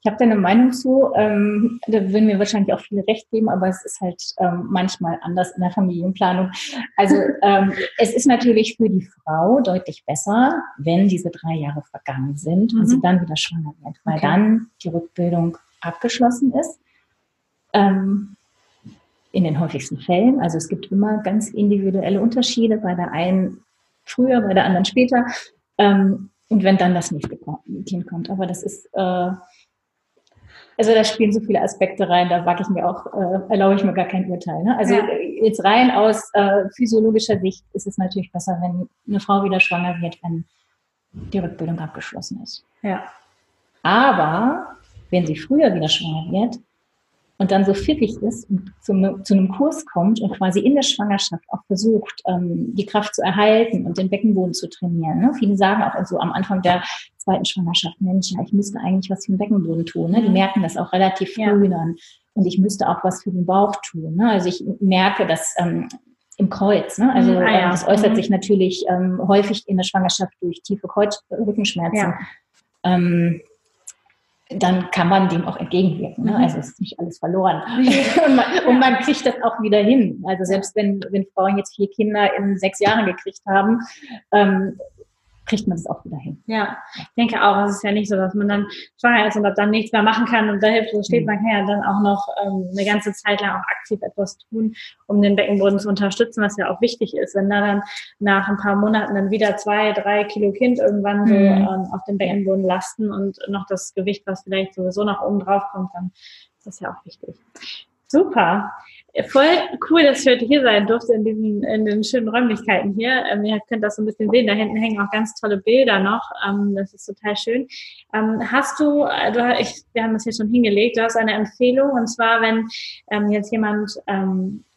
Ich habe da eine Meinung zu. Ähm, da würden mir wahrscheinlich auch viele recht geben, aber es ist halt ähm, manchmal anders in der Familienplanung. Also ähm, es ist natürlich für die Frau deutlich besser, wenn diese drei Jahre vergangen sind mhm. und sie mhm. dann wieder schwanger wird, weil okay. dann die Rückbildung abgeschlossen ist. Ähm, in den häufigsten Fällen. Also es gibt immer ganz individuelle Unterschiede, bei der einen früher, bei der anderen später. Ähm, und wenn dann das nächste Kind kommt. Aber das ist äh, also da spielen so viele Aspekte rein, da wage ich mir auch, äh, erlaube ich mir gar kein Urteil. Ne? Also ja. jetzt rein aus äh, physiologischer Sicht ist es natürlich besser, wenn eine Frau wieder schwanger wird, wenn die Rückbildung abgeschlossen ist. Ja. Aber wenn sie früher wieder schwanger wird, und dann so pfiffig ist und zu, zu, einem Kurs kommt und quasi in der Schwangerschaft auch versucht, ähm, die Kraft zu erhalten und den Beckenboden zu trainieren. Ne? Viele sagen auch also am Anfang der zweiten Schwangerschaft, Mensch, ja, ich müsste eigentlich was für den Beckenboden tun. Ne? Die merken das auch relativ früh ja. dann. Und ich müsste auch was für den Bauch tun. Ne? Also ich merke, dass ähm, im Kreuz. Ne? Also mhm, ah, ja. ähm, das äußert mhm. sich natürlich ähm, häufig in der Schwangerschaft durch tiefe Kreuzrückenschmerzen. Ja. Ähm, dann kann man dem auch entgegenwirken. Ne? Mhm. Also es ist nicht alles verloren. und, man, und, man, kriegt das auch wieder hin. Also selbst wenn, wenn Frauen jetzt vier Kinder in sechs Jahren gekriegt haben, ähm, kriegt man das auch wieder hin. Ja, ich denke auch, es ist ja nicht so, dass man dann schwanger ist und dann nichts mehr machen kann und da hilft es steht. Mhm. Man kann ja dann auch noch ähm, eine ganze Zeit lang auch aktiv etwas tun, um den Beckenboden zu unterstützen, was ja auch wichtig ist. Wenn da dann nach ein paar Monaten dann wieder zwei, drei Kilo Kind irgendwann so mhm. ähm, auf dem Beckenboden lasten und noch das Gewicht, was vielleicht sowieso nach oben drauf kommt, dann ist das ja auch wichtig. Super. Voll cool, dass ich heute hier sein durfte in diesen in den schönen Räumlichkeiten hier. Ähm, ihr könnt das so ein bisschen sehen. Da hinten hängen auch ganz tolle Bilder noch. Ähm, das ist total schön. Ähm, hast du, äh, du ich, wir haben das hier schon hingelegt, du hast eine Empfehlung und zwar, wenn jetzt jemand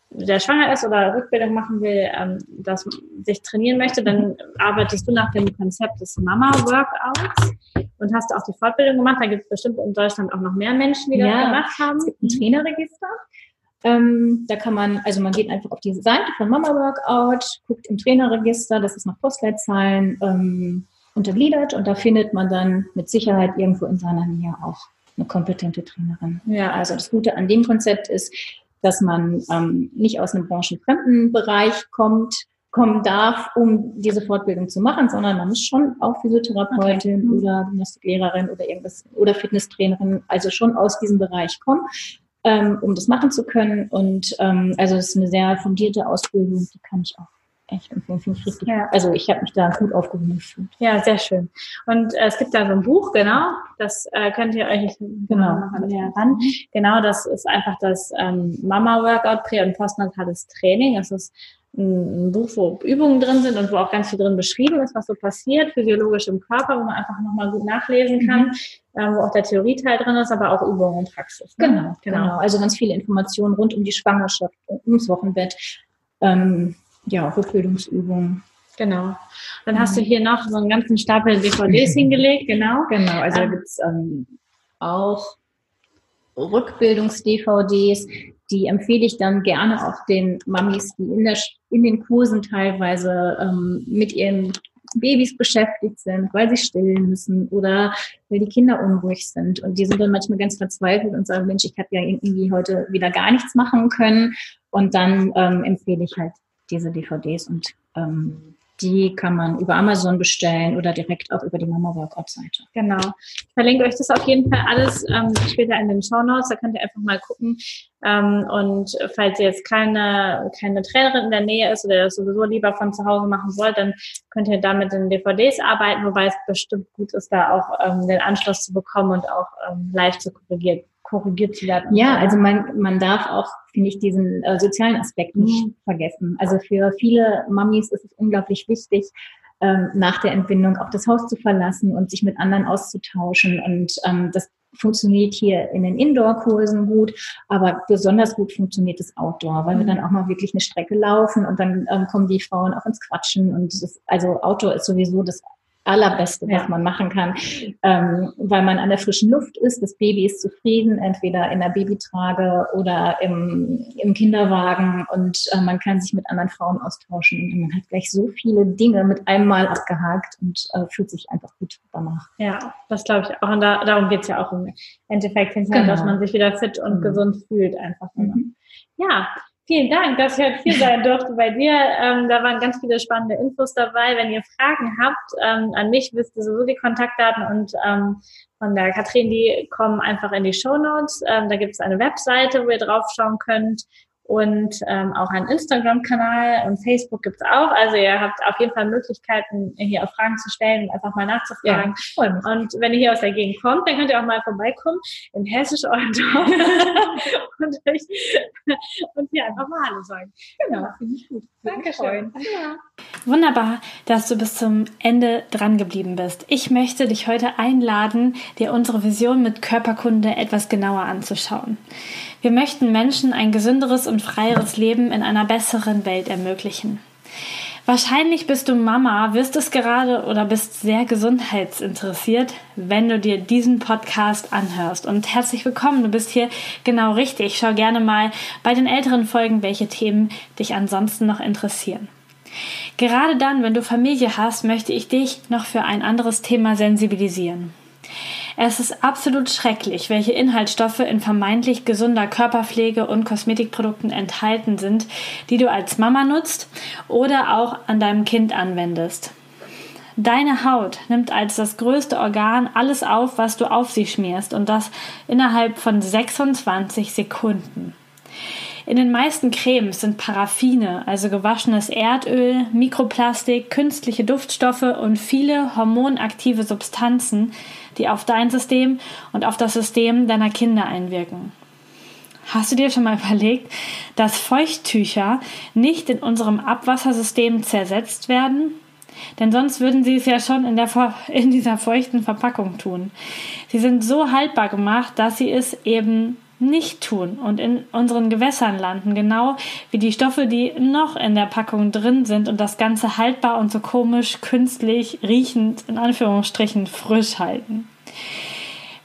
der schwanger ist oder Rückbildung machen will, ähm, das sich trainieren möchte, dann arbeitest du nach dem Konzept des Mama-Workouts und hast auch die Fortbildung gemacht. Da gibt es bestimmt in Deutschland auch noch mehr Menschen, die ja, das gemacht haben. Es gibt ein Trainerregister. Ähm, da kann man, also man geht einfach auf diese Seite von Mama Workout, guckt im Trainerregister, das ist nach Postleitzahlen ähm, untergliedert und da findet man dann mit Sicherheit irgendwo in seiner Nähe auch eine kompetente Trainerin. Ja. Also das Gute an dem Konzept ist, dass man ähm, nicht aus einem branchenfremden Bereich kommt, kommen darf, um diese Fortbildung zu machen, sondern man ist schon auch Physiotherapeutin okay. Mhm. oder Gymnastiklehrerin oder irgendwas oder Fitnesstrainerin, also schon aus diesem Bereich kommen, ähm, um das machen zu können. Und ähm, also es ist eine sehr fundierte Ausbildung, die kann ich auch echt empfehlen, finde ich richtig. Ja. Also ich habe mich da gut aufgehoben gefühlt. Ja, sehr schön. Und äh, es gibt da so ein Buch, genau, das äh, könnt ihr euch genau näher ran. Genau, das ist einfach das ähm, Mama-Workout, Prä- und Postnatales Training. Das ist ein, Buch, wo Übungen drin sind und wo auch ganz viel drin beschrieben ist, was so passiert, physiologisch im Körper, wo man einfach nochmal gut nachlesen kann, mhm. äh, wo auch der Theorieteil drin ist, aber auch Übungen und Praxis. Ne? Genau, genau, genau. Also ganz viele Informationen rund um die Schwangerschaft, ums Wochenbett. Ähm, ja, Rückbildungsübungen. Genau. Dann hast du hier noch so einen ganzen Stapel DVDs hingelegt, genau. Genau, also ähm, da gibt's ähm, auch Rückbildungs-DVDs, die empfehle ich dann gerne auch den Mamis, die in, der, in den Kursen teilweise ähm, mit ihren Babys beschäftigt sind, weil sie stillen müssen oder weil die Kinder unruhig sind. Und die sind dann manchmal ganz verzweifelt und sagen, Mensch, ich habe ja irgendwie heute wieder gar nichts machen können. Und dann ähm, empfehle ich halt diese DVDs und ähm, die kann man über Amazon bestellen oder direkt auch über die Mama Workout Seite. Genau. Ich verlinke euch das auf jeden Fall alles ähm, später in den Show Notes. Da könnt ihr einfach mal gucken. Ähm, und falls ihr jetzt keine, keine Trainerin in der Nähe ist oder das sowieso lieber von zu Hause machen wollt, dann könnt ihr da mit den DVDs arbeiten, wobei es bestimmt gut ist, da auch ähm, den Anschluss zu bekommen und auch ähm, live zu korrigieren korrigiert zu werden. Ja, also man, man darf auch, finde ich, diesen äh, sozialen Aspekt nicht mhm. vergessen. Also für viele Mamis ist es unglaublich wichtig, ähm, nach der Entbindung auch das Haus zu verlassen und sich mit anderen auszutauschen. Und ähm, das funktioniert hier in den Indoor-Kursen gut, aber besonders gut funktioniert es Outdoor, weil wir mhm. dann auch mal wirklich eine Strecke laufen und dann ähm, kommen die Frauen auch ins Quatschen. Und das, also Outdoor ist sowieso das Allerbeste, was ja. man machen kann, ähm, weil man an der frischen Luft ist. Das Baby ist zufrieden, entweder in der Babytrage oder im, im Kinderwagen und äh, man kann sich mit anderen Frauen austauschen und man hat gleich so viele Dinge mit einem Mal abgehakt und äh, fühlt sich einfach gut danach. Ja, das glaube ich auch. Und da, darum geht's ja auch im Endeffekt hinterher, genau. dass man sich wieder fit und mhm. gesund fühlt einfach. Mhm. Ja, Vielen Dank, dass ich heute hier sein durfte bei dir. Ähm, da waren ganz viele spannende Infos dabei. Wenn ihr Fragen habt ähm, an mich, wisst ihr sowieso die Kontaktdaten und ähm, von der Katrin, die kommen einfach in die Show Notes. Ähm, da gibt es eine Webseite, wo ihr draufschauen könnt und ähm, auch einen Instagram-Kanal und Facebook gibt's auch. Also ihr habt auf jeden Fall Möglichkeiten, hier auch Fragen zu stellen und einfach mal nachzufragen. Ja, und wenn ihr hier aus der Gegend kommt, dann könnt ihr auch mal vorbeikommen in Hessisch Dorf und, und hier einfach mal Hallo sagen. Genau, finde ich gut. Dankeschön. Ja. Wunderbar, dass du bis zum Ende dran geblieben bist. Ich möchte dich heute einladen, dir unsere Vision mit Körperkunde etwas genauer anzuschauen. Wir möchten Menschen ein gesünderes und freieres Leben in einer besseren Welt ermöglichen. Wahrscheinlich bist du Mama, wirst es gerade oder bist sehr gesundheitsinteressiert, wenn du dir diesen Podcast anhörst. Und herzlich willkommen, du bist hier genau richtig. Schau gerne mal bei den älteren Folgen, welche Themen dich ansonsten noch interessieren. Gerade dann, wenn du Familie hast, möchte ich dich noch für ein anderes Thema sensibilisieren. Es ist absolut schrecklich, welche Inhaltsstoffe in vermeintlich gesunder Körperpflege und Kosmetikprodukten enthalten sind, die du als Mama nutzt oder auch an deinem Kind anwendest. Deine Haut nimmt als das größte Organ alles auf, was du auf sie schmierst und das innerhalb von 26 Sekunden. In den meisten Cremes sind Paraffine, also gewaschenes Erdöl, Mikroplastik, künstliche Duftstoffe und viele hormonaktive Substanzen, die auf dein System und auf das System deiner Kinder einwirken. Hast du dir schon mal überlegt, dass Feuchttücher nicht in unserem Abwassersystem zersetzt werden? Denn sonst würden sie es ja schon in, der, in dieser feuchten Verpackung tun. Sie sind so haltbar gemacht, dass sie es eben nicht tun und in unseren Gewässern landen, genau wie die Stoffe, die noch in der Packung drin sind und das Ganze haltbar und so komisch, künstlich, riechend, in Anführungsstrichen, frisch halten.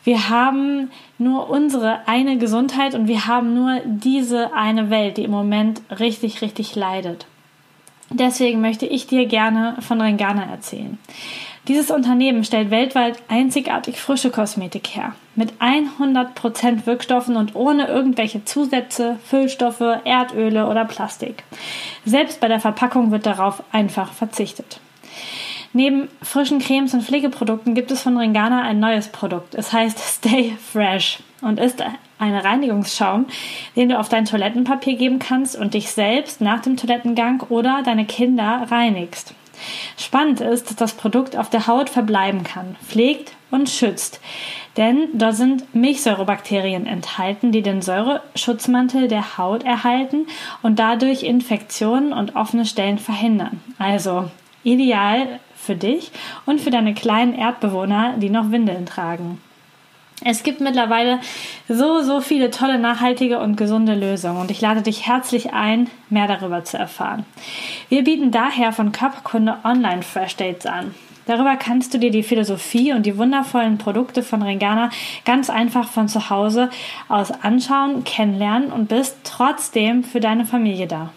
Wir haben nur unsere eine Gesundheit und wir haben nur diese eine Welt, die im Moment richtig, richtig leidet. Deswegen möchte ich dir gerne von Rengana erzählen. Dieses Unternehmen stellt weltweit einzigartig frische Kosmetik her. Mit 100% Wirkstoffen und ohne irgendwelche Zusätze, Füllstoffe, Erdöle oder Plastik. Selbst bei der Verpackung wird darauf einfach verzichtet. Neben frischen Cremes und Pflegeprodukten gibt es von Ringana ein neues Produkt. Es heißt Stay Fresh und ist eine Reinigungsschaum, den du auf dein Toilettenpapier geben kannst und dich selbst nach dem Toilettengang oder deine Kinder reinigst. Spannend ist, dass das Produkt auf der Haut verbleiben kann, pflegt und schützt. Denn da sind Milchsäurebakterien enthalten, die den Säureschutzmantel der Haut erhalten und dadurch Infektionen und offene Stellen verhindern. Also ideal für dich und für deine kleinen Erdbewohner, die noch Windeln tragen. Es gibt mittlerweile so, so viele tolle, nachhaltige und gesunde Lösungen und ich lade dich herzlich ein, mehr darüber zu erfahren. Wir bieten daher von Körperkunde Online Fresh Dates an. Darüber kannst du dir die Philosophie und die wundervollen Produkte von Regana ganz einfach von zu Hause aus anschauen, kennenlernen und bist trotzdem für deine Familie da.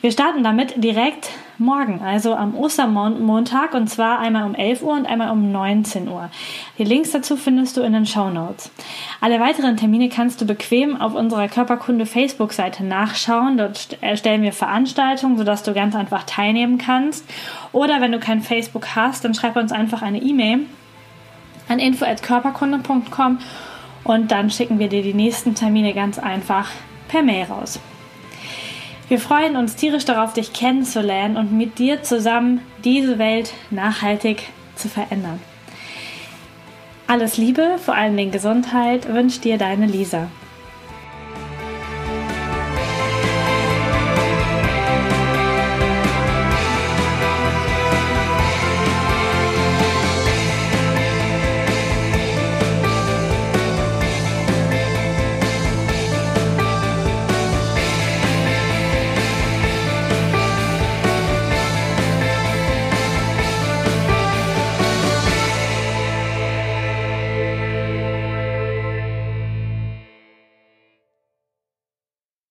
Wir starten damit direkt morgen, also am Ostermontag, und zwar einmal um 11 Uhr und einmal um 19 Uhr. Die Links dazu findest du in den Show Notes. Alle weiteren Termine kannst du bequem auf unserer Körperkunde Facebook-Seite nachschauen. Dort erstellen wir Veranstaltungen, sodass du ganz einfach teilnehmen kannst. Oder wenn du kein Facebook hast, dann schreib uns einfach eine E-Mail an info@körperkunde.com und dann schicken wir dir die nächsten Termine ganz einfach per Mail raus. Wir freuen uns tierisch darauf, dich kennenzulernen und mit dir zusammen diese Welt nachhaltig zu verändern. Alles Liebe, vor allen Dingen Gesundheit, wünscht dir deine Lisa.